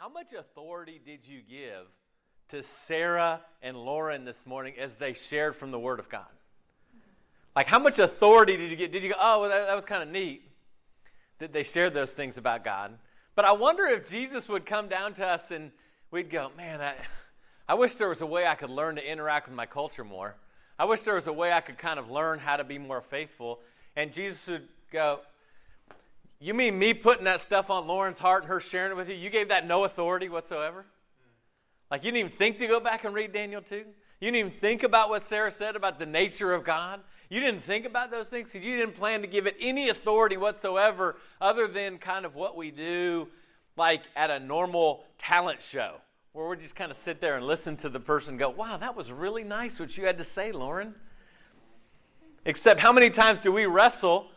How much authority did you give to Sarah and Lauren this morning as they shared from the Word of God? Like, how much authority did you get? Did you go, oh, well, that, that was kind of neat that they shared those things about God? But I wonder if Jesus would come down to us and we'd go, man, I, I wish there was a way I could learn to interact with my culture more. I wish there was a way I could kind of learn how to be more faithful. And Jesus would go, You mean me putting that stuff on Lauren's heart and her sharing it with you? You gave that no authority whatsoever? Like, you didn't even think to go back and read Daniel 2? You didn't even think about what Sarah said about the nature of God? You didn't think about those things because you didn't plan to give it any authority whatsoever other than kind of what we do like at a normal talent show where we just kind of sit there and listen to the person go, wow, that was really nice what you had to say, Lauren. Except how many times do we wrestle?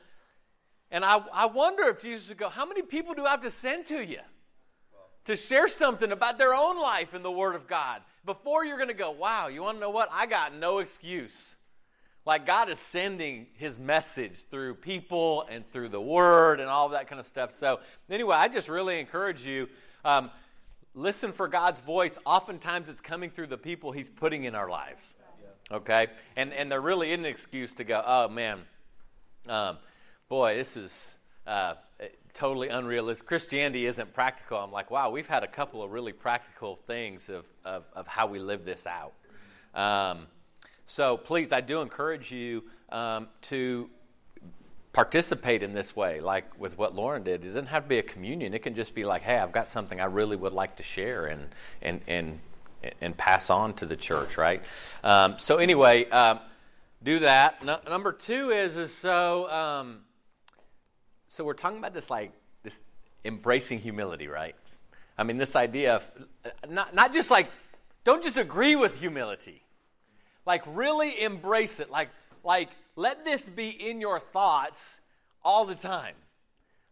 And I, I wonder if Jesus would go, how many people do I have to send to you? to share something about their own life in the Word of God before you're going to go, wow, you want to know what? I got no excuse. Like God is sending His message through people and through the Word and all of that kind of stuff. So, anyway, I just really encourage you. Um, listen for God's voice. Oftentimes it's coming through the people He's putting in our lives. Okay? And, and there really isn't an excuse to go, oh man, um, boy, this is uh, totally unrealistic. Christianity isn't practical. I'm like, wow, we've had a couple of really practical things of, of, of how we live this out. Um, so please, I do encourage you um, to participate in this way, like with what Lauren did. It doesn't have to be a communion. It can just be like, hey, I've got something I really would like to share and and and and pass on to the church, right? Um, so anyway, um, do that. No, number two is is so um, so we're talking about this like this embracing humility, right? I mean, this idea of not not just like don't just agree with humility, like really embrace it, like like let this be in your thoughts all the time.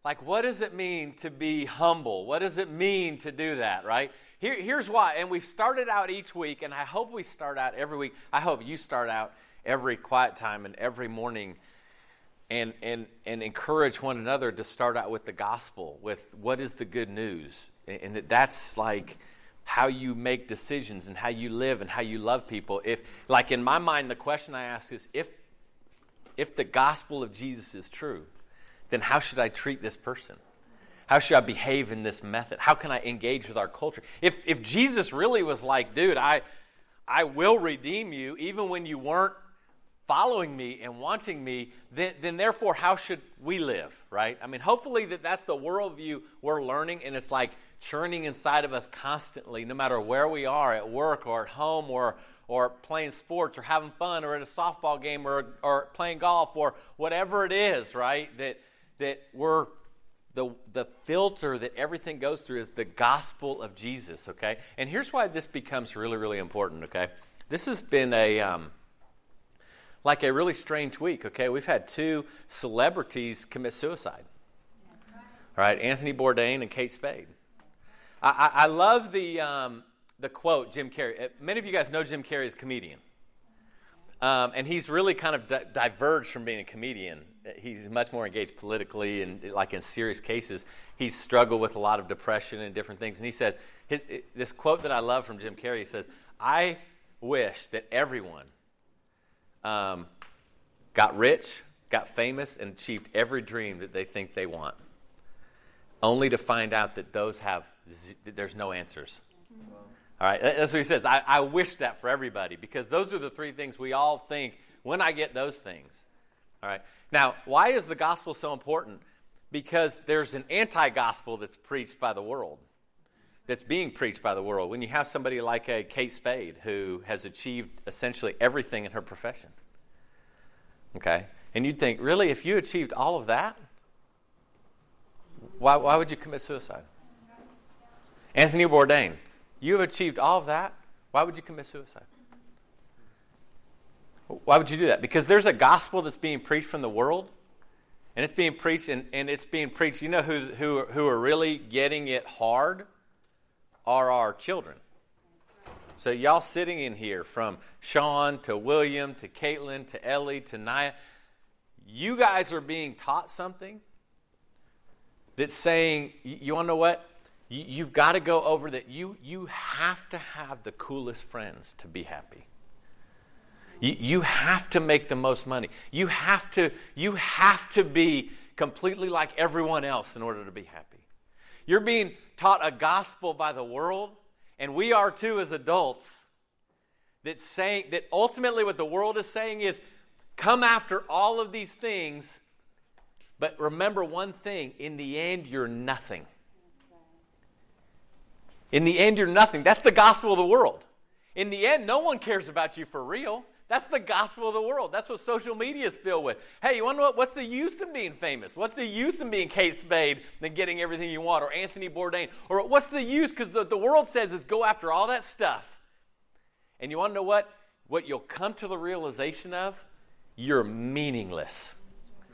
Like, what does it mean to be humble? What does it mean to do that, right? Here, here's why. And we've started out each week, and I hope we start out every week. I hope you start out every quiet time and every morning and, and, and encourage one another to start out with the gospel, with what is the good news. And that that's like how you make decisions and how you live and how you love people. If, like in my mind, the question I ask is if if the gospel of Jesus is true, then how should I treat this person? How should I behave in this method? How can I engage with our culture? If, if Jesus really was like, dude, I, I will redeem you even when you weren't following me and wanting me, then, then therefore, how should we live, right? I mean, hopefully that that's the worldview we're learning, and it's like churning inside of us constantly, no matter where we are, at work or at home or or playing sports or having fun or at a softball game or, or playing golf or whatever it is, right? That, that we're the, the filter that everything goes through is the gospel of Jesus, okay? And here's why this becomes really, really important, okay? This has been a, um, like a really strange week, okay? We've had two celebrities commit suicide, all right? Anthony Bourdain and Kate Spade. I, I, I love the, um, the quote, Jim Carrey. Uh, many of you guys know Jim Carrey as a comedian. Um, and he's really kind of di- diverged from being a comedian. He's much more engaged politically and, like in serious cases, he's struggled with a lot of depression and different things. And he says, his, this quote that I love from Jim Carrey he says, I wish that everyone um, got rich, got famous, and achieved every dream that they think they want, only to find out that those have, z- there's no answers. All right, that's what he says. I, I wish that for everybody because those are the three things we all think when I get those things. All right. Now, why is the gospel so important? Because there's an anti gospel that's preached by the world, that's being preached by the world. When you have somebody like a Kate Spade who has achieved essentially everything in her profession, okay? And you'd think, really, if you achieved all of that, why, why would you commit suicide? Anthony Bourdain you have achieved all of that. Why would you commit suicide? Why would you do that? Because there's a gospel that's being preached from the world, and it's being preached, and, and it's being preached. You know who, who, who are really getting it hard are our children. So, y'all sitting in here from Sean to William to Caitlin to Ellie to Naya, you guys are being taught something that's saying, you want to know what? You, you've got to go over that. You, you have to have the coolest friends to be happy. You, you have to make the most money. You have to, you have to be completely like everyone else in order to be happy. You're being taught a gospel by the world, and we are too as adults. That saying that ultimately what the world is saying is come after all of these things, but remember one thing in the end, you're nothing. In the end, you're nothing. That's the gospel of the world. In the end, no one cares about you for real. That's the gospel of the world. That's what social media is filled with. Hey, you want to know what? What's the use in being famous? What's the use in being Kate Spade and getting everything you want, or Anthony Bourdain? Or what's the use? Because the, the world says is go after all that stuff. And you want to know what? What you'll come to the realization of? You're meaningless.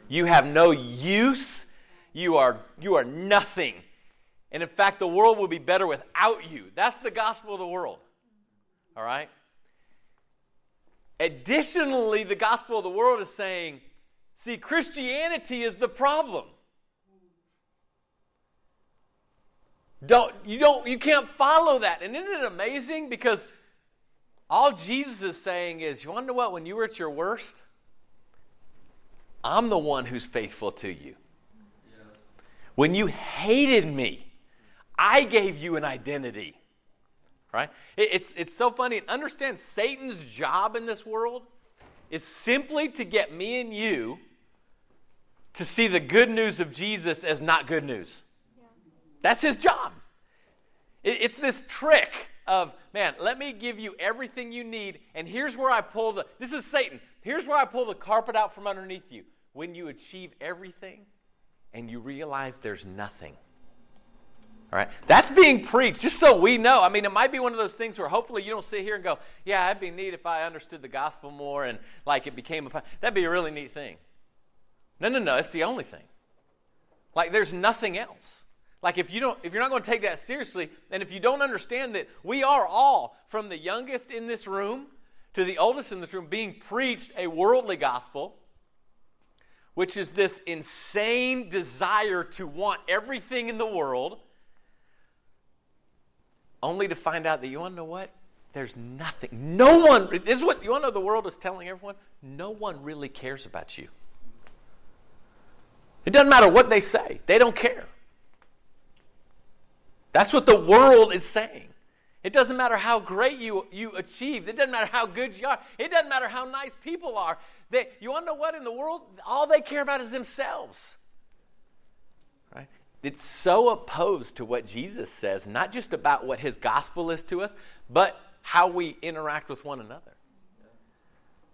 You have no use. You are, you are nothing. And in fact, the world will be better without you. That's the gospel of the world. All right? Additionally, the gospel of the world is saying, see, Christianity is the problem. Don't you don't you can't follow that. And isn't it amazing? Because all Jesus is saying is, you know what? When you were at your worst, I'm the one who's faithful to you. Yeah. When you hated me, I gave you an identity right? It's, it's so funny. And understand Satan's job in this world is simply to get me and you to see the good news of Jesus as not good news. That's his job. It, it's this trick of, man, let me give you everything you need, and here's where I pull the, this is Satan. Here's where I pull the carpet out from underneath you. When you achieve everything and you realize there's nothing. All right? That's being preached, just so we know. I mean, it might be one of those things where hopefully you don't sit here and go, yeah, that'd be neat if I understood the gospel more and like it became a. That'd be a really neat thing. No, no, no, it's the only thing. Like there's nothing else. Like if you don't if you're not going to take that seriously, and if you don't understand that we are all, from the youngest in this room to the oldest in this room, being preached a worldly gospel, which is this insane desire to want everything in the world only to find out that you want to know what? There's nothing. No one, this is what you want to know the world is telling everyone? No one really cares about you. It doesn't matter what they say, they don't care. That's what the world is saying. It doesn't matter how great you, you achieve. It doesn't matter how good you are. It doesn't matter how nice people are. They, you want to know what in the world? All they care about is themselves it's so opposed to what Jesus says, not just about what his gospel is to us, but how we interact with one another.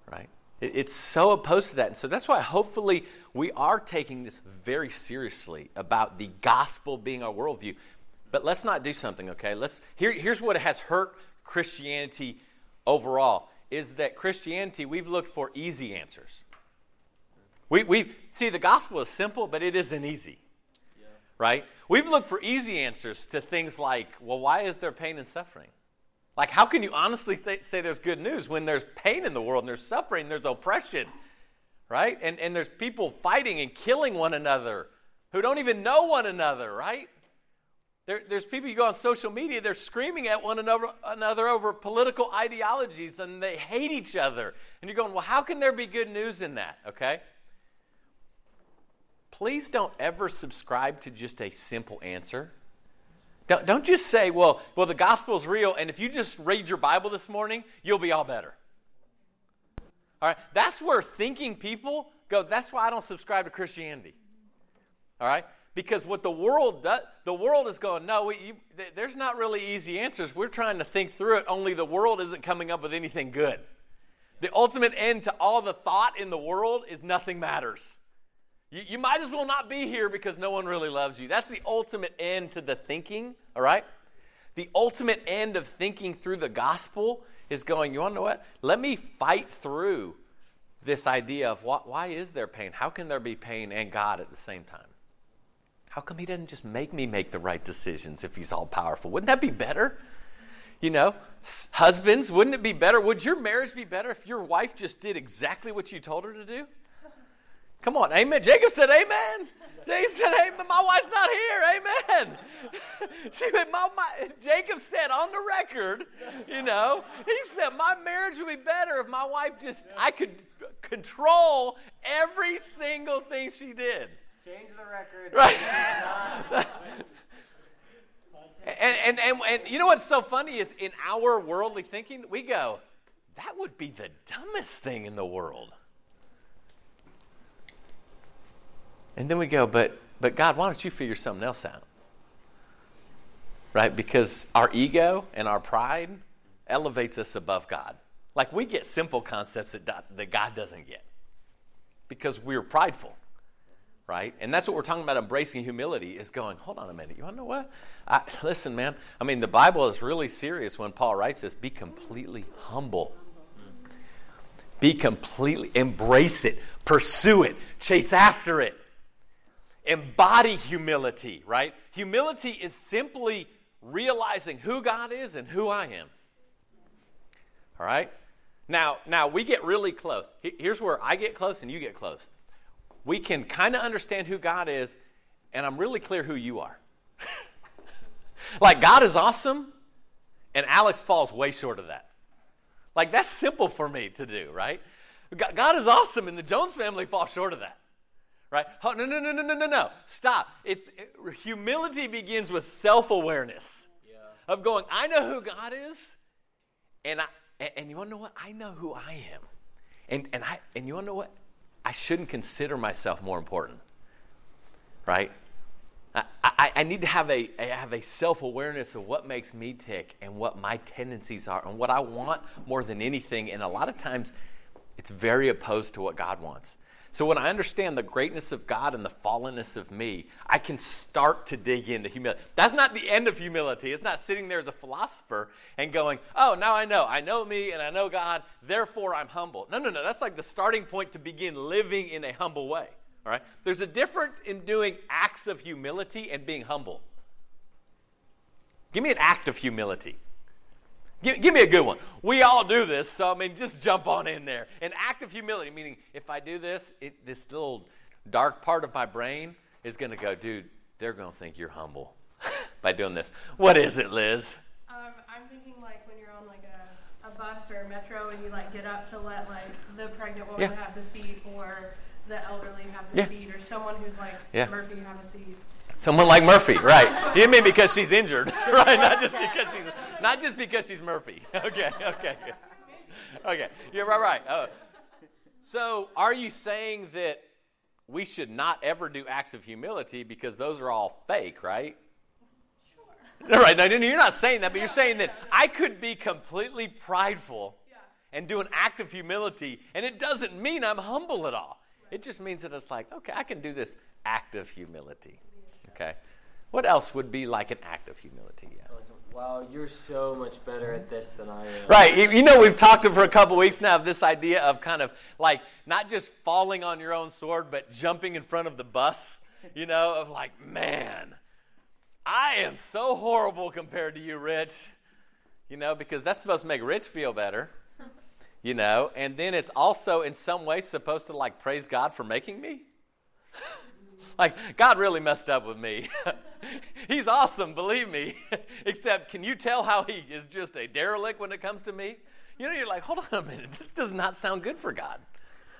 Right? It's so opposed to that. And so that's why hopefully we are taking this very seriously about the gospel being our worldview. But let's not do something, okay? Let's here, here's what has hurt Christianity overall is that Christianity, we've looked for easy answers. We, we see the gospel is simple, but it isn't easy right? We've looked for easy answers to things like, well, why is there pain and suffering? Like, how can you honestly th- say there's good news when there's pain in the world and there's suffering, and there's oppression, right? And, and there's people fighting and killing one another who don't even know one another, right? There, there's people you go on social media, they're screaming at one another, another over political ideologies and they hate each other. And you're going, well, how can there be good news in that, okay? Please don't ever subscribe to just a simple answer. Don't, don't just say, well, well, the gospel is real, and if you just read your Bible this morning, you'll be all better. All right? That's where thinking people go, that's why I don't subscribe to Christianity. All right? Because what the world does, the world is going, no, we, you, there's not really easy answers. We're trying to think through it, only the world isn't coming up with anything good. The ultimate end to all the thought in the world is nothing matters. You, you might as well not be here because no one really loves you. That's the ultimate end to the thinking, all right? The ultimate end of thinking through the gospel is going, you want to know what? Let me fight through this idea of what, why is there pain? How can there be pain and God at the same time? How come He doesn't just make me make the right decisions if He's all powerful? Wouldn't that be better? You know, husbands, wouldn't it be better? Would your marriage be better if your wife just did exactly what you told her to do? Come on, amen. Jacob said, Amen. Jacob said, Amen. My wife's not here. Amen. she went, my, my, Jacob said on the record, you know, he said, My marriage would be better if my wife just, I could control every single thing she did. Change the record. Right. and, and, and, and you know what's so funny is in our worldly thinking, we go, that would be the dumbest thing in the world. And then we go, but, but God, why don't you figure something else out? Right? Because our ego and our pride elevates us above God. Like we get simple concepts that, that God doesn't get because we're prideful. Right? And that's what we're talking about embracing humility is going, hold on a minute. You want to know what? I, listen, man. I mean, the Bible is really serious when Paul writes this be completely humble. Be completely, embrace it, pursue it, chase after it embody humility, right? Humility is simply realizing who God is and who I am. All right? Now, now we get really close. Here's where I get close and you get close. We can kind of understand who God is, and I'm really clear who you are. like God is awesome, and Alex falls way short of that. Like that's simple for me to do, right? God is awesome, and the Jones family falls short of that right? Oh, no, no, no, no, no, no, no. Stop. It's it, humility begins with self-awareness yeah. of going, I know who God is, and I and, and you want to know what? I know who I am, and and I and you want to know what? I shouldn't consider myself more important, right? I, I, I need to have a, a have a self awareness of what makes me tick and what my tendencies are and what I want more than anything. And a lot of times, it's very opposed to what God wants. So when I understand the greatness of God and the fallenness of me, I can start to dig into humility. That's not the end of humility. It's not sitting there as a philosopher and going, oh, now I know. I know me and I know God, therefore I'm humble. No, no, no. That's like the starting point to begin living in a humble way. All right? There's a difference in doing acts of humility and being humble. Give me an act of humility. Give, give, me a good one. We all do this, so I mean, just jump on in there. An act of humility, meaning if I do this, it, this little dark part of my brain is going to go, dude, they're going to think you're humble by doing this. What is it, Liz? Um, I'm thinking like when you're on like a, a bus or a metro and you like get up to let like the pregnant woman yeah. have the seat or the elderly have the yeah. seat or someone who's like yeah. Murphy have a seat. Someone like Murphy, right? You mean because she's injured, right? Not just because she's not just because she's Murphy. Okay, okay, okay. You're right, right. Uh, so, are you saying that we should not ever do acts of humility because those are all fake, right? Sure. Right. No, you're not saying that, but you're saying that I could be completely prideful and do an act of humility, and it doesn't mean I'm humble at all. It just means that it's like, okay, I can do this act of humility. Okay. What else would be like an act of humility? Yeah. Wow, you're so much better at this than I am. Right. You know, we've talked for a couple weeks now of this idea of kind of like not just falling on your own sword, but jumping in front of the bus, you know, of like, man, I am so horrible compared to you, Rich. You know, because that's supposed to make Rich feel better, you know, and then it's also in some way supposed to like praise God for making me. like, God really messed up with me. He's awesome, believe me. Except, can you tell how he is just a derelict when it comes to me? You know, you're like, hold on a minute. This does not sound good for God.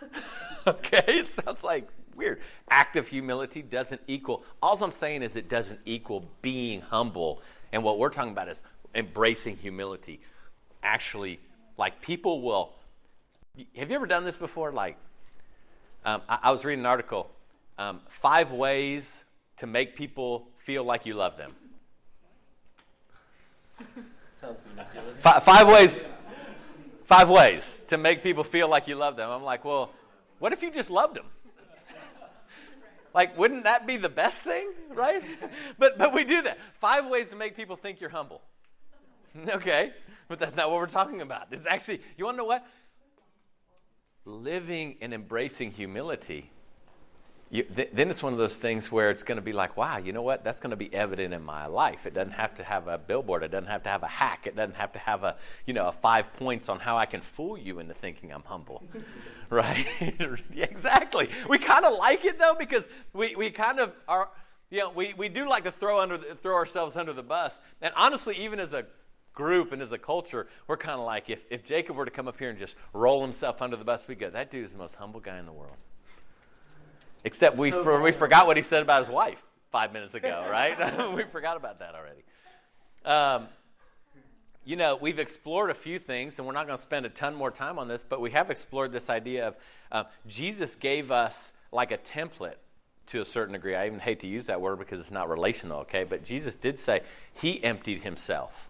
okay? It sounds like weird. Active humility doesn't equal, all I'm saying is it doesn't equal being humble. And what we're talking about is embracing humility. Actually, like people will. Have you ever done this before? Like, um, I, I was reading an article um, five ways to make people feel like you love them. Sounds Five, five ways. Five ways to make people feel like you love them. I'm like, well, what if you just loved them? like, wouldn't that be the best thing, right? but but we do that. Five ways to make people think you're humble. okay, but that's not what we're talking about. It's actually, you want to know what? Living and embracing humility you, th- then it's one of those things where it's going to be like, wow, you know what? That's going to be evident in my life. It doesn't have to have a billboard. It doesn't have to have a hack. It doesn't have to have a, you know, a five points on how I can fool you into thinking I'm humble. right? exactly. We kind of like it though because we, we kind of are, you know, we, we do like to throw, under the, throw ourselves under the bus. And honestly, even as a group and as a culture, we're kind of like, if, if Jacob were to come up here and just roll himself under the bus, we go, that dude is the most humble guy in the world. Except we, so for, we forgot what he said about his wife five minutes ago, right? we forgot about that already. Um, you know, we've explored a few things, and we're not going to spend a ton more time on this, but we have explored this idea of uh, Jesus gave us like a template to a certain degree. I even hate to use that word because it's not relational, okay? But Jesus did say he emptied himself.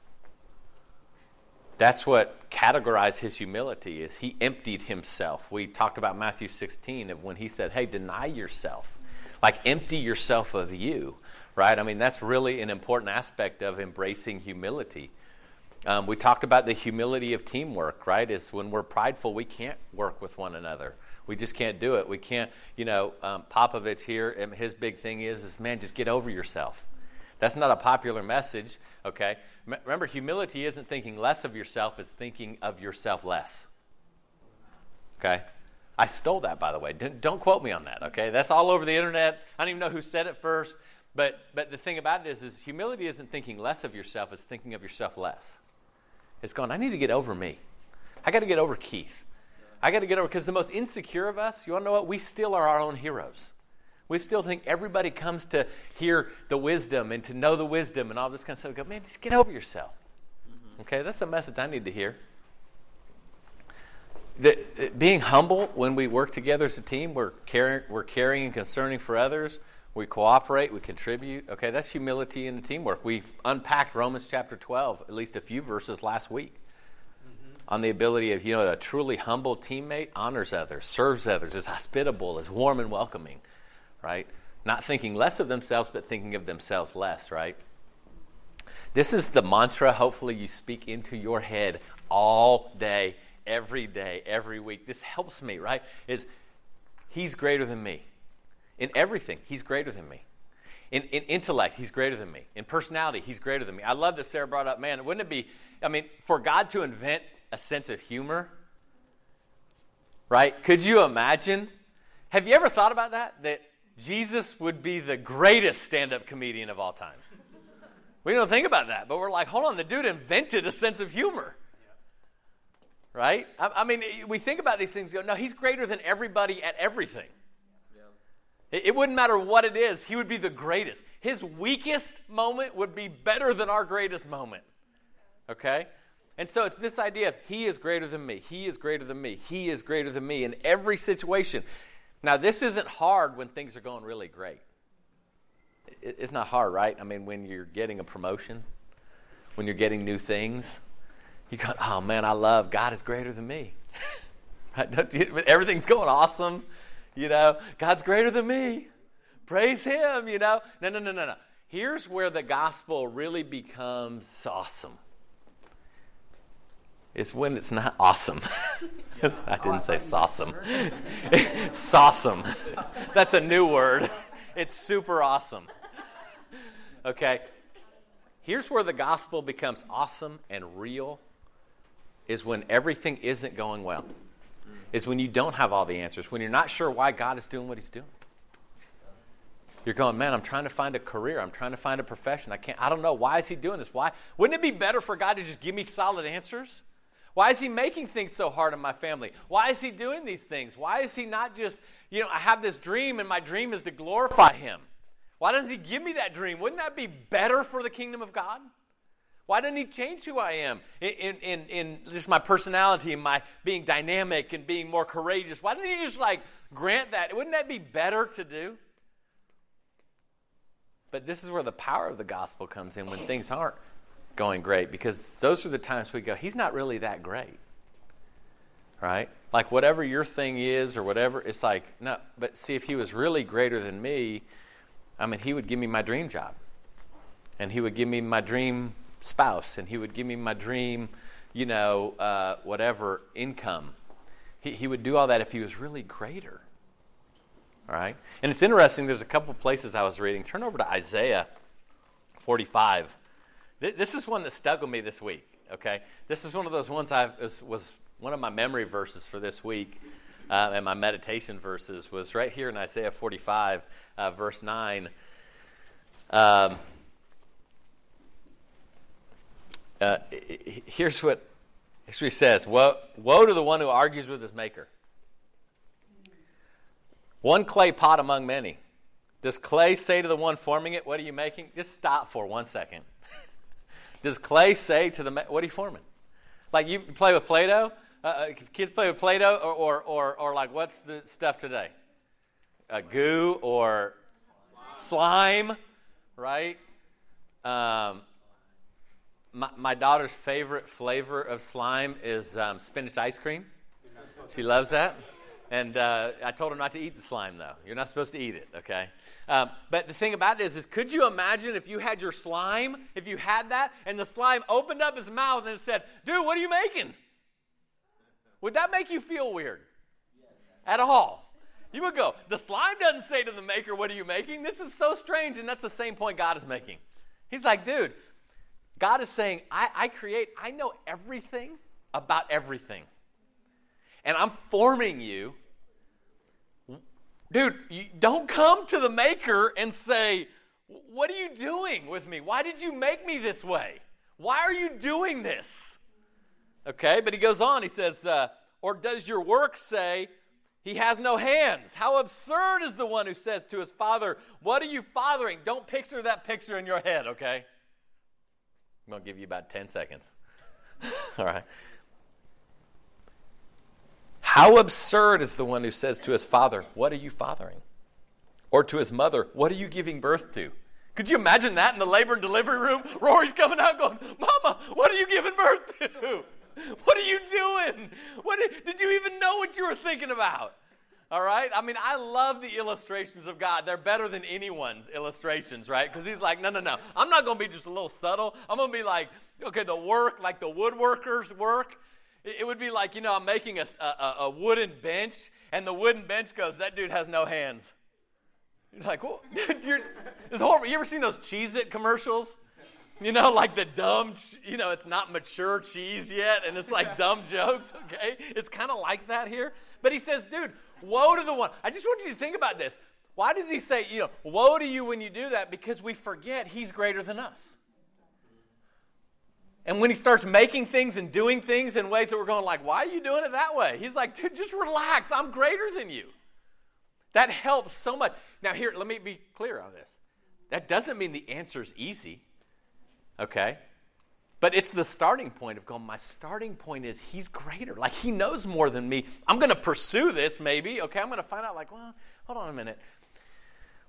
That's what categorized his humility is he emptied himself. We talked about Matthew 16 of when he said, "Hey, deny yourself. Like empty yourself of you." Right? I mean, that's really an important aspect of embracing humility. Um, we talked about the humility of teamwork, right? Is when we're prideful, we can't work with one another. We just can't do it. We can't, you know, um, Popovich here, his big thing is, is man, just get over yourself. That's not a popular message, okay? Remember, humility isn't thinking less of yourself, it's thinking of yourself less. Okay? I stole that, by the way. Don't, don't quote me on that, okay? That's all over the internet. I don't even know who said it first. But, but the thing about it is, is humility isn't thinking less of yourself, it's thinking of yourself less. It's going, I need to get over me. I got to get over Keith. I got to get over, because the most insecure of us, you want to know what? We still are our own heroes. We still think everybody comes to hear the wisdom and to know the wisdom and all this kind of stuff. We go, man, just get over yourself. Mm-hmm. Okay, that's a message I need to hear. The, being humble when we work together as a team, we're caring, we're caring and concerning for others. We cooperate, we contribute. Okay, that's humility in the teamwork. We unpacked Romans chapter 12, at least a few verses last week, mm-hmm. on the ability of, you know, a truly humble teammate honors others, serves others, is hospitable, is warm and welcoming right? Not thinking less of themselves, but thinking of themselves less, right? This is the mantra, hopefully, you speak into your head all day, every day, every week. This helps me, right? Is He's greater than me. In everything, He's greater than me. In, in, intellect, he's greater than me. In personality, he's greater than me. I love that Sarah brought up, man, wouldn't it be, I mean, for God to invent a sense of humor, right? Could you imagine? Have you ever thought about that? That Jesus would be the greatest stand up comedian of all time. We don't think about that, but we're like, hold on, the dude invented a sense of humor. Right? I, I mean, we think about these things, go, no, he's greater than everybody at everything. It, it wouldn't matter what it is, he would be the greatest. His weakest moment would be better than our greatest moment. Okay? And so it's this idea of he is greater than me, he is greater than me, he is greater than me in every situation. Now, this isn't hard when things are going really great. It's not hard, right? I mean, when you're getting a promotion, when you're getting new things, you go, oh man, I love God is greater than me. Everything's going awesome, you know. God's greater than me. Praise Him, you know. No, no, no, no, no. Here's where the gospel really becomes awesome. It's when it's not awesome. I didn't say awesome. Sawsome. That's a new word. It's super awesome. Okay. Here's where the gospel becomes awesome and real is when everything isn't going well. Is when you don't have all the answers, when you're not sure why God is doing what he's doing. You're going, man, I'm trying to find a career. I'm trying to find a profession. I can't I don't know why is he doing this? Why wouldn't it be better for God to just give me solid answers? Why is he making things so hard on my family? Why is he doing these things? Why is he not just, you know, I have this dream and my dream is to glorify him? Why doesn't he give me that dream? Wouldn't that be better for the kingdom of God? Why doesn't he change who I am in, in, in just my personality and my being dynamic and being more courageous? Why doesn't he just like grant that? Wouldn't that be better to do? But this is where the power of the gospel comes in when things aren't going great because those are the times we go, he's not really that great. Right? Like whatever your thing is or whatever, it's like, no, but see, if he was really greater than me, I mean, he would give me my dream job. And he would give me my dream spouse. And he would give me my dream, you know, uh, whatever income. He, he would do all that if he was really greater. All right? And it's interesting, there's a couple places I was reading. Turn over to Isaiah 45. This is one that stuck with me this week, okay? This is one of those ones I was, was one of my memory verses for this week. Uh, and my meditation verses was right here in Isaiah 45, uh, verse 9. Um, uh, here's what he says woe, woe to the one who argues with his maker. One clay pot among many. Does clay say to the one forming it, What are you making? Just stop for one second. Does clay say to the, What are you forming? Like you play with Play Doh? Uh, uh, kids play with Play Doh, or, or, or, or, like what's the stuff today? A goo or slime, right? Um, my, my, daughter's favorite flavor of slime is um, spinach ice cream. She loves that. And uh, I told her not to eat the slime, though. You're not supposed to eat it, okay? Um, but the thing about it is, is, could you imagine if you had your slime, if you had that, and the slime opened up his mouth and said, dude, what are you making? Would that make you feel weird? At all? You would go, the slime doesn't say to the maker, what are you making? This is so strange. And that's the same point God is making. He's like, dude, God is saying, I, I create, I know everything about everything. And I'm forming you. Dude, don't come to the maker and say, What are you doing with me? Why did you make me this way? Why are you doing this? Okay, but he goes on, he says, uh, Or does your work say, he has no hands. How absurd is the one who says to his father, What are you fathering? Don't picture that picture in your head, okay? I'm going to give you about 10 seconds. All right. How absurd is the one who says to his father, What are you fathering? Or to his mother, What are you giving birth to? Could you imagine that in the labor and delivery room? Rory's coming out going, Mama, what are you giving birth to? What are you doing? What did, did you even know what you were thinking about? All right? I mean, I love the illustrations of God. They're better than anyone's illustrations, right? Because he's like, no, no, no. I'm not going to be just a little subtle. I'm going to be like, okay, the work, like the woodworker's work. It would be like, you know, I'm making a, a, a wooden bench, and the wooden bench goes, that dude has no hands. You're like, well, you're, it's horrible. You ever seen those Cheez It commercials? You know, like the dumb, you know, it's not mature cheese yet, and it's like dumb jokes, okay? It's kind of like that here. But he says, dude, Woe to the one. I just want you to think about this. Why does he say, you know, woe to you when you do that? Because we forget he's greater than us. And when he starts making things and doing things in ways that we're going like, why are you doing it that way? He's like, dude, just relax. I'm greater than you. That helps so much. Now, here, let me be clear on this. That doesn't mean the answer is easy. Okay? But it's the starting point of going, my starting point is he's greater. Like he knows more than me. I'm going to pursue this maybe. Okay, I'm going to find out, like, well, hold on a minute.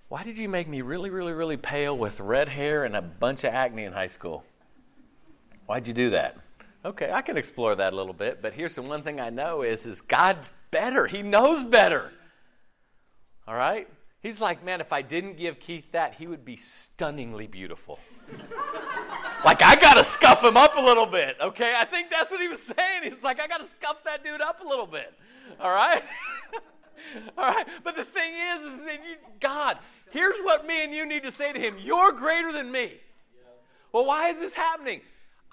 Why did you make me really, really, really pale with red hair and a bunch of acne in high school? Why'd you do that? Okay, I can explore that a little bit, but here's the one thing I know is, is God's better. He knows better. All right? He's like, man, if I didn't give Keith that, he would be stunningly beautiful. like, I got to scuff him up a little bit, okay? I think that's what he was saying. He's like, I got to scuff that dude up a little bit, all right? all right? But the thing is, is you, God, here's what me and you need to say to him You're greater than me. Well, why is this happening?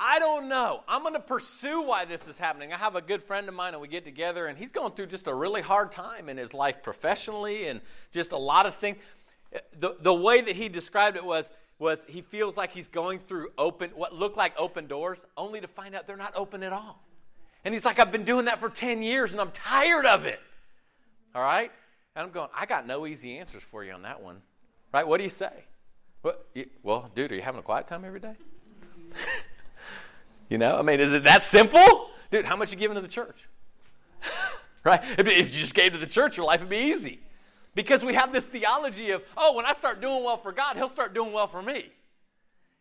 I don't know. I'm going to pursue why this is happening. I have a good friend of mine, and we get together, and he's going through just a really hard time in his life professionally and just a lot of things. The, the way that he described it was was he feels like he's going through open what look like open doors only to find out they're not open at all. And he's like i've been doing that for 10 years and i'm tired of it. All right? And i'm going i got no easy answers for you on that one. Right? What do you say? Well, you, well dude are you having a quiet time every day you know i mean is it that simple dude how much you giving to the church right if you just gave to the church your life would be easy because we have this theology of, oh, when I start doing well for God, He'll start doing well for me.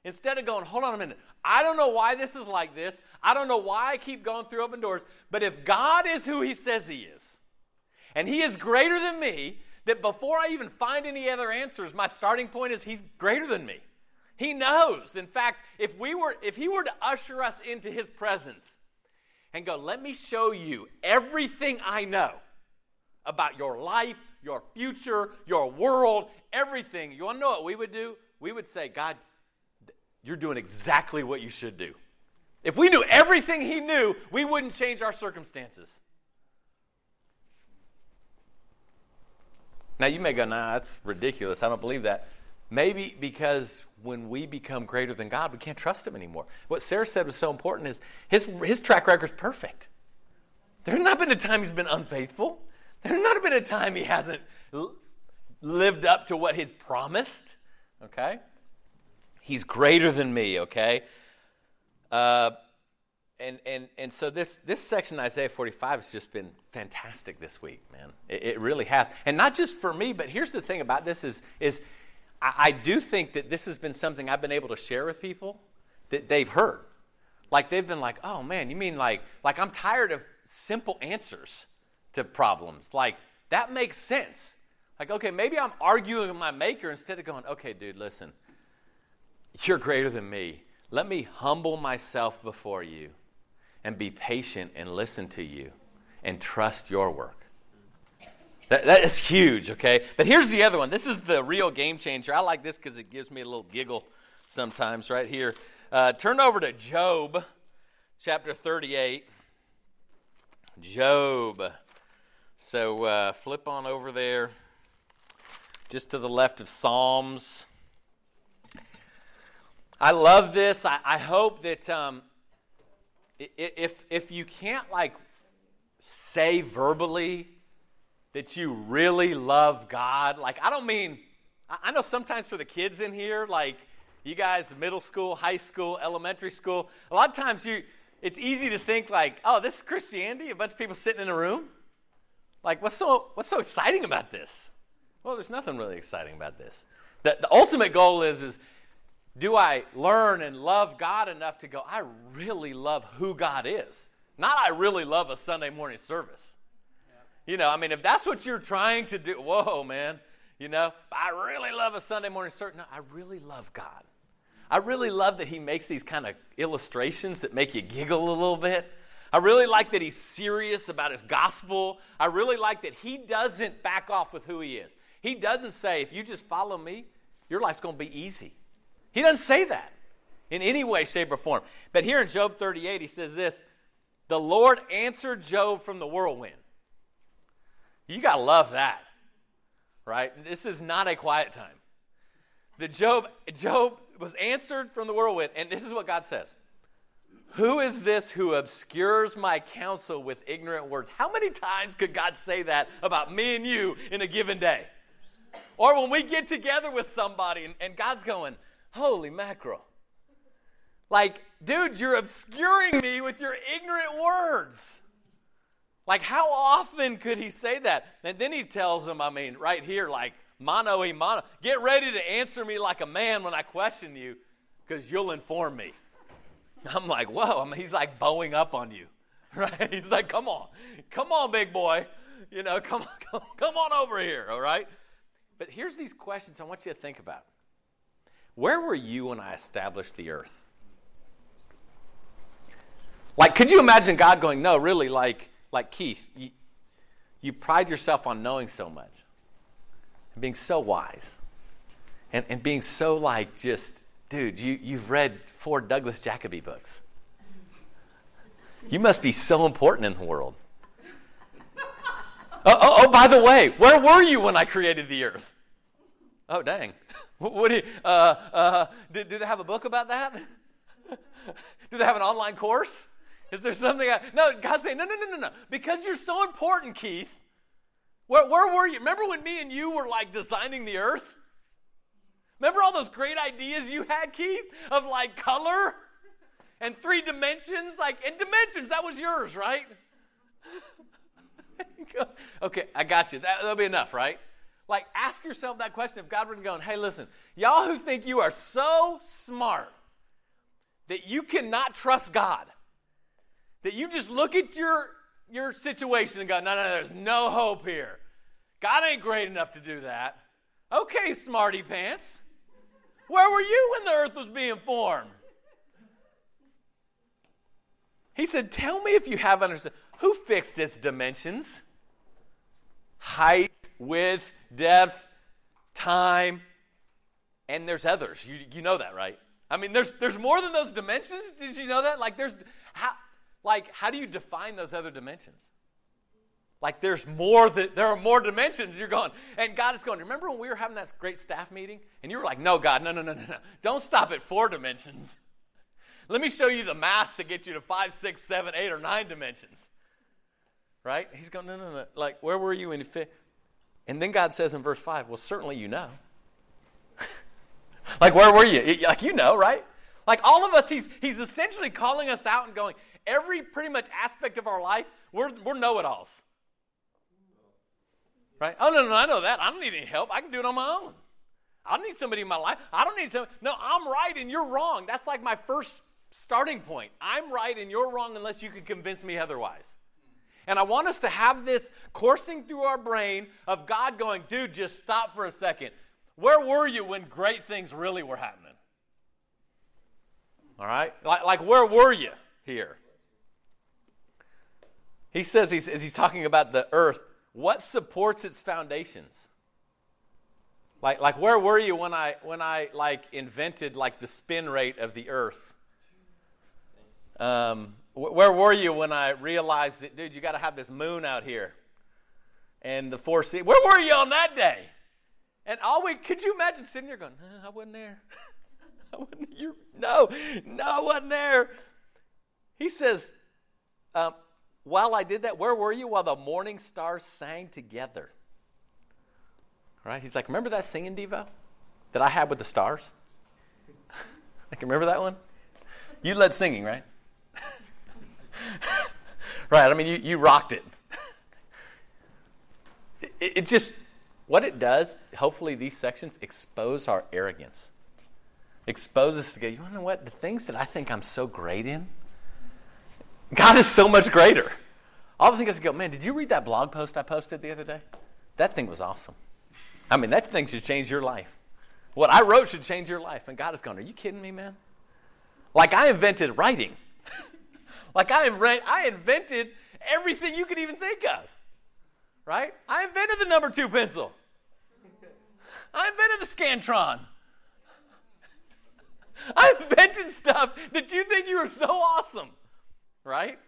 Instead of going, hold on a minute, I don't know why this is like this. I don't know why I keep going through open doors. But if God is who He says He is, and He is greater than me, that before I even find any other answers, my starting point is He's greater than me. He knows. In fact, if we were, if He were to usher us into His presence and go, let me show you everything I know about your life, your future, your world, everything. You want to know what we would do? We would say, God, you're doing exactly what you should do. If we knew everything He knew, we wouldn't change our circumstances. Now, you may go, nah, that's ridiculous. I don't believe that. Maybe because when we become greater than God, we can't trust Him anymore. What Sarah said was so important is his, his track record is perfect. There's not been a time He's been unfaithful. There's not been a time He hasn't lived up to what He's promised. Okay? He's greater than me, okay? Uh, and, and, and so this, this section Isaiah 45 has just been fantastic this week, man. It, it, really has. And not just for me, but here's the thing about this is, is I, I do think that this has been something I've been able to share with people that they've heard. Like they've been like, oh man, you mean like, like I'm tired of simple answers to problems. Like that makes sense. Like, okay, maybe I'm arguing with my maker instead of going, okay, dude, listen, you're greater than me. Let me humble myself before you and be patient and listen to you and trust your work. That, that is huge, okay? But here's the other one. This is the real game changer. I like this because it gives me a little giggle sometimes right here. Uh, turn over to Job chapter 38. Job. So uh, flip on over there, just to the left of Psalms. I love this. I, I hope that um, if if you can't like say verbally that you really love God, like I don't mean I know sometimes for the kids in here, like you guys, middle school, high school, elementary school, a lot of times you it's easy to think like, oh, this is Christianity, a bunch of people sitting in a room. Like, what's so what's so exciting about this? Well, there's nothing really exciting about this. The, the ultimate goal is is do I learn and love God enough to go, I really love who God is? Not I really love a Sunday morning service. You know, I mean, if that's what you're trying to do, whoa, man, you know, I really love a Sunday morning service. No, I really love God. I really love that he makes these kind of illustrations that make you giggle a little bit. I really like that he's serious about his gospel. I really like that he doesn't back off with who he is. He doesn't say, if you just follow me, your life's going to be easy. He doesn't say that in any way, shape, or form. But here in Job 38, he says this The Lord answered Job from the whirlwind. You got to love that, right? This is not a quiet time. The Job, Job was answered from the whirlwind, and this is what God says. Who is this who obscures my counsel with ignorant words? How many times could God say that about me and you in a given day? Or when we get together with somebody and, and God's going, Holy mackerel. Like, dude, you're obscuring me with your ignorant words. Like, how often could he say that? And then he tells them, I mean, right here, like, mano e mano, get ready to answer me like a man when I question you, because you'll inform me. I'm like, whoa. I mean, he's like bowing up on you, right? He's like, come on, come on, big boy. You know, come on, come, come on over here, all right? But here's these questions I want you to think about. Where were you when I established the earth? Like, could you imagine God going, No, really, like, like Keith, you, you pride yourself on knowing so much and being so wise and, and being so, like, just, dude, you, you've read four Douglas Jacoby books. You must be so important in the world. Oh, oh, oh, by the way, where were you when I created the earth? Oh, dang. What do you, uh, uh, do, do, they have a book about that? do they have an online course? Is there something? I, no, God's saying, no, no, no, no, no. Because you're so important, Keith. Where, where were you? Remember when me and you were like designing the earth? Remember all those great ideas you had, Keith, of like color and three dimensions? Like, and dimensions, that was yours, right? okay, I got you. That, that'll be enough, right? Like, ask yourself that question if God were going, hey, listen, y'all who think you are so smart that you cannot trust God, that you just look at your, your situation and go, no, no, there's no hope here. God ain't great enough to do that. Okay, smarty pants. Where were you when the earth was being formed? He said, Tell me if you have understood. Who fixed its dimensions? Height, width, depth, time, and there's others. You, you know that, right? I mean, there's, there's more than those dimensions. Did you know that? Like, there's, how, like, how do you define those other dimensions? Like, there's more that there are more dimensions. You're going, and God is going. Remember when we were having that great staff meeting, and you were like, "No, God, no, no, no, no, no! Don't stop at four dimensions. Let me show you the math to get you to five, six, seven, eight, or nine dimensions." Right? He's going, "No, no, no! Like, where were you in?" fit?" And then God says in verse five, "Well, certainly you know." like, where were you? Like, you know, right? Like all of us, he's, he's essentially calling us out and going, every pretty much aspect of our life, we're, we're know it alls. Right? Oh, no, no, I know that. I don't need any help. I can do it on my own. I don't need somebody in my life. I don't need some. No, I'm right and you're wrong. That's like my first starting point. I'm right and you're wrong unless you can convince me otherwise. And I want us to have this coursing through our brain of God going, dude, just stop for a second. Where were you when great things really were happening? All right? Like, like where were you here? He says, he's, as he's talking about the earth, what supports its foundations? Like, like where were you when I, when I like invented like the spin rate of the earth? Um, where were you when I realized that, dude, you got to have this moon out here and the four seasons? Where were you on that day? And all we could you imagine sitting there going, I wasn't there. No, no, wasn't there. He says, um, while I did that, where were you while the morning stars sang together? Right? He's like, remember that singing Devo that I had with the stars? I can remember that one. You led singing, right? right. I mean, you, you rocked it. it. It just, what it does, hopefully, these sections expose our arrogance. Expose us to go, you want to know what? The things that I think I'm so great in, God is so much greater. All the things I go, man, did you read that blog post I posted the other day? That thing was awesome. I mean, that thing should change your life. What I wrote should change your life. And God is going, are you kidding me, man? Like I invented writing. like I, inv- I invented everything you could even think of. Right? I invented the number two pencil. I invented the Scantron. I invented stuff that you think you are so awesome right?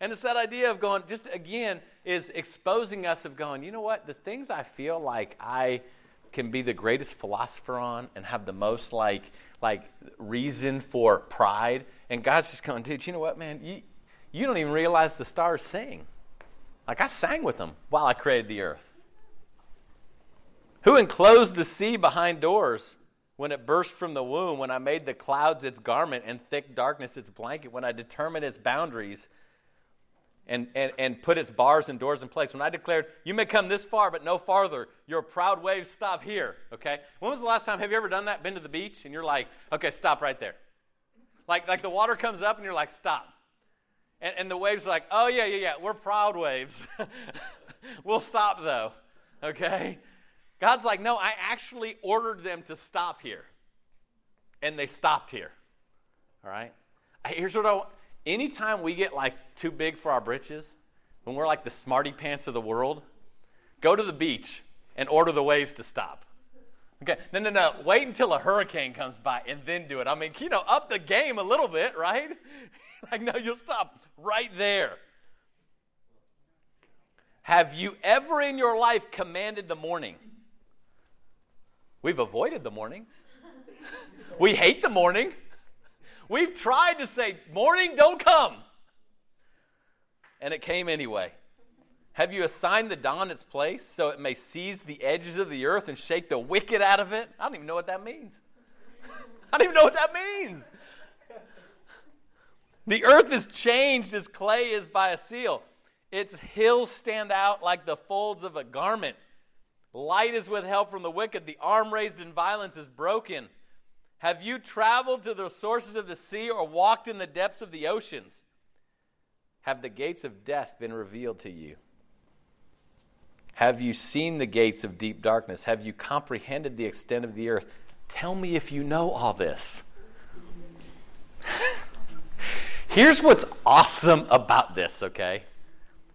And it's that idea of going, just again, is exposing us of going, you know what? The things I feel like I can be the greatest philosopher on and have the most like like reason for pride. And God's just going, dude, you know what, man? You, you don't even realize the stars sing. Like I sang with them while I created the earth. Who enclosed the sea behind doors? When it burst from the womb, when I made the clouds its garment and thick darkness its blanket, when I determined its boundaries and, and, and put its bars and doors in place, when I declared, You may come this far, but no farther, your proud waves stop here, okay? When was the last time, have you ever done that? Been to the beach and you're like, Okay, stop right there. Like, like the water comes up and you're like, Stop. And, and the waves are like, Oh, yeah, yeah, yeah, we're proud waves. we'll stop though, okay? God's like, no, I actually ordered them to stop here. And they stopped here. All right? Here's what I want. Anytime we get like too big for our britches, when we're like the smarty pants of the world, go to the beach and order the waves to stop. Okay, no, no, no. Wait until a hurricane comes by and then do it. I mean, you know, up the game a little bit, right? like, no, you'll stop right there. Have you ever in your life commanded the morning? We've avoided the morning. we hate the morning. We've tried to say, morning, don't come. And it came anyway. Have you assigned the dawn its place so it may seize the edges of the earth and shake the wicked out of it? I don't even know what that means. I don't even know what that means. The earth is changed as clay is by a seal. Its hills stand out like the folds of a garment. Light is withheld from the wicked. The arm raised in violence is broken. Have you traveled to the sources of the sea or walked in the depths of the oceans? Have the gates of death been revealed to you? Have you seen the gates of deep darkness? Have you comprehended the extent of the earth? Tell me if you know all this. Here's what's awesome about this, okay?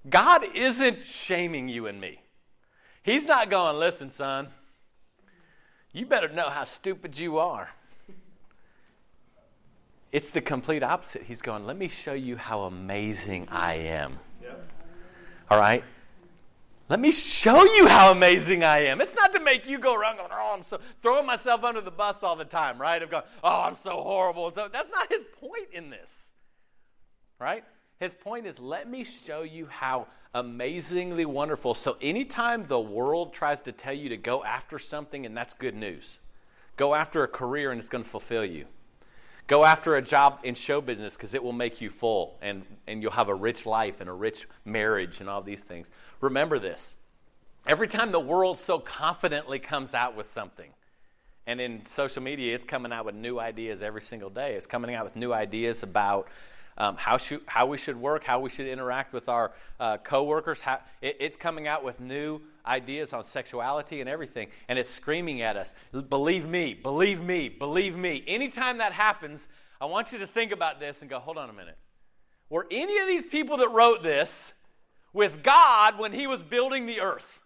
God isn't shaming you and me. He's not going, listen, son, you better know how stupid you are. It's the complete opposite. He's going, let me show you how amazing I am. Yep. All right? Let me show you how amazing I am. It's not to make you go around going, oh, I'm so throwing myself under the bus all the time, right? Of going, oh, I'm so horrible. So that's not his point in this, right? His point is, let me show you how amazingly wonderful. So anytime the world tries to tell you to go after something, and that's good news, go after a career and it's going to fulfill you. Go after a job in show business because it will make you full and, and you'll have a rich life and a rich marriage and all these things. Remember this. Every time the world so confidently comes out with something, and in social media, it's coming out with new ideas every single day. It's coming out with new ideas about um, how, should, how we should work, how we should interact with our uh, coworkers. How, it, it's coming out with new ideas on sexuality and everything, and it's screaming at us, believe me, believe me, believe me. Anytime that happens, I want you to think about this and go, hold on a minute. Were any of these people that wrote this with God when he was building the earth?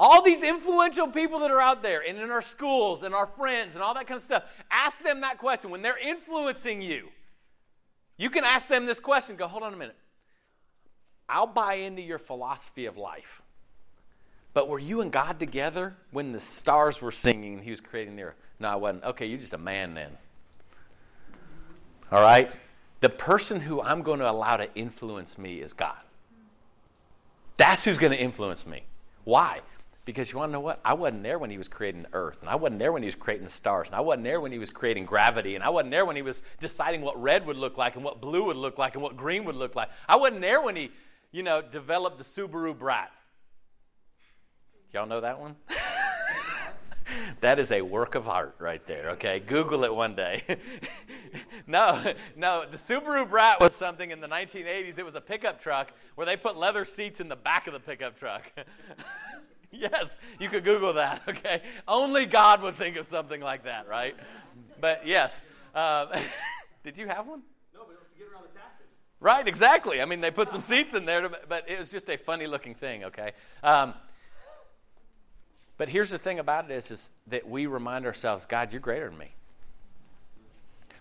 All these influential people that are out there and in our schools and our friends and all that kind of stuff, ask them that question. When they're influencing you, you can ask them this question. Go, hold on a minute. I'll buy into your philosophy of life. But were you and God together when the stars were singing and He was creating the earth? No, I wasn't. Okay, you're just a man then. All right? The person who I'm going to allow to influence me is God. That's who's going to influence me. Why? Because you want to know what? I wasn't there when he was creating earth, and I wasn't there when he was creating the stars, and I wasn't there when he was creating gravity, and I wasn't there when he was deciding what red would look like, and what blue would look like, and what green would look like. I wasn't there when he, you know, developed the Subaru Brat. Y'all know that one? that is a work of art right there, okay? Google it one day. no, no, the Subaru Brat was something in the 1980s. It was a pickup truck where they put leather seats in the back of the pickup truck. yes, you could Google that, okay? Only God would think of something like that, right? But yes. Um, did you have one? No, but it was to get around the taxes. Right, exactly. I mean, they put some seats in there, to, but it was just a funny looking thing, okay? Um, but here's the thing about it is, is that we remind ourselves, God, you're greater than me.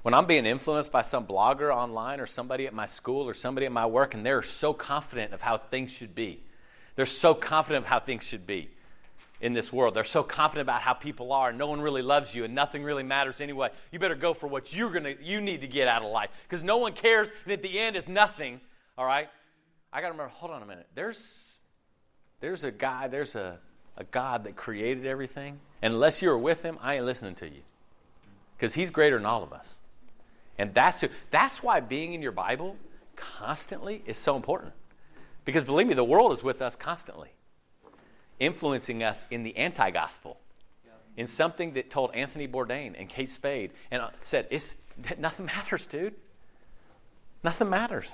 When I'm being influenced by some blogger online or somebody at my school or somebody at my work, and they're so confident of how things should be, they're so confident of how things should be in this world. They're so confident about how people are, and no one really loves you, and nothing really matters anyway. You better go for what you're gonna you need to get out of life because no one cares, and at the end it's nothing. All right, I got to remember. Hold on a minute. There's there's a guy. There's a a God that created everything, and unless you're with Him, I ain't listening to you because He's greater than all of us. And that's who, that's why being in your Bible constantly is so important. Because believe me, the world is with us constantly, influencing us in the anti gospel, in something that told Anthony Bourdain and Kate Spade and uh, said, it's, nothing matters, dude. Nothing matters.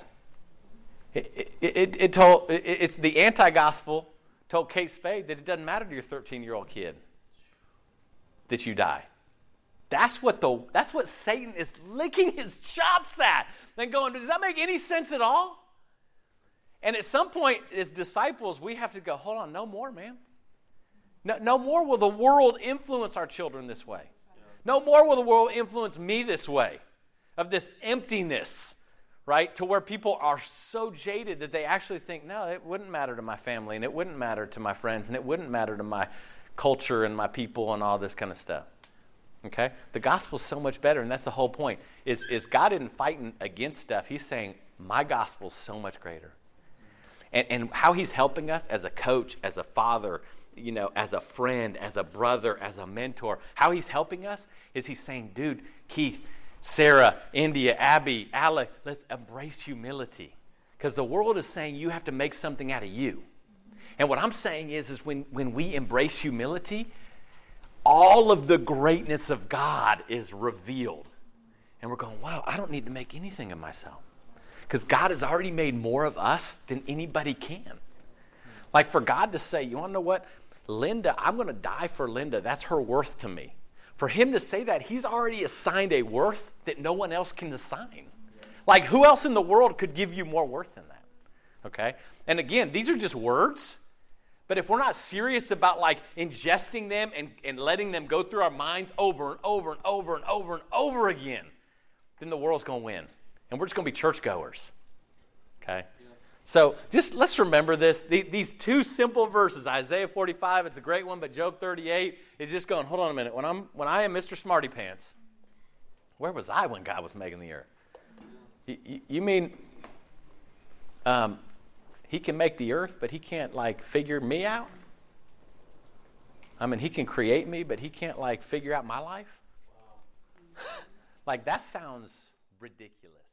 It, it, it, it told, it's the anti gospel told Kate Spade that it doesn't matter to your 13 year old kid that you die. That's what, the, that's what Satan is licking his chops at. Then going, does that make any sense at all? And at some point, as disciples, we have to go, hold on, no more, man. No, no more will the world influence our children this way. No more will the world influence me this way, of this emptiness, right? To where people are so jaded that they actually think, no, it wouldn't matter to my family, and it wouldn't matter to my friends, and it wouldn't matter to my culture and my people and all this kind of stuff. Okay? The gospel's so much better, and that's the whole point. Is, is God isn't fighting against stuff. He's saying, my gospel's so much greater and, and how he's helping us as a coach, as a father, you know, as a friend, as a brother, as a mentor. How he's helping us is he's saying, dude, Keith, Sarah, India, Abby, Alec, let's embrace humility. Because the world is saying you have to make something out of you. And what I'm saying is, is when, when we embrace humility, all of the greatness of God is revealed. And we're going, wow, I don't need to make anything of myself because God has already made more of us than anybody can. Like for God to say, you want to know what? Linda, I'm going to die for Linda. That's her worth to me. For him to say that, he's already assigned a worth that no one else can assign. Like, who else in the world could give you more worth than that? Okay? And again, these are just words. But if we're not serious about like ingesting them and, and letting them go through our minds over and over and over and over and over again, then the world's going to win. And we're just going to be churchgoers. Okay? So just let's remember this. These two simple verses, Isaiah 45, it's a great one, but Job 38 is just going, hold on a minute. When, I'm, when I am Mr. Smarty Pants, where was I when God was making the earth? You, you mean um, he can make the earth, but he can't like figure me out? I mean, he can create me, but he can't like figure out my life? like that sounds ridiculous.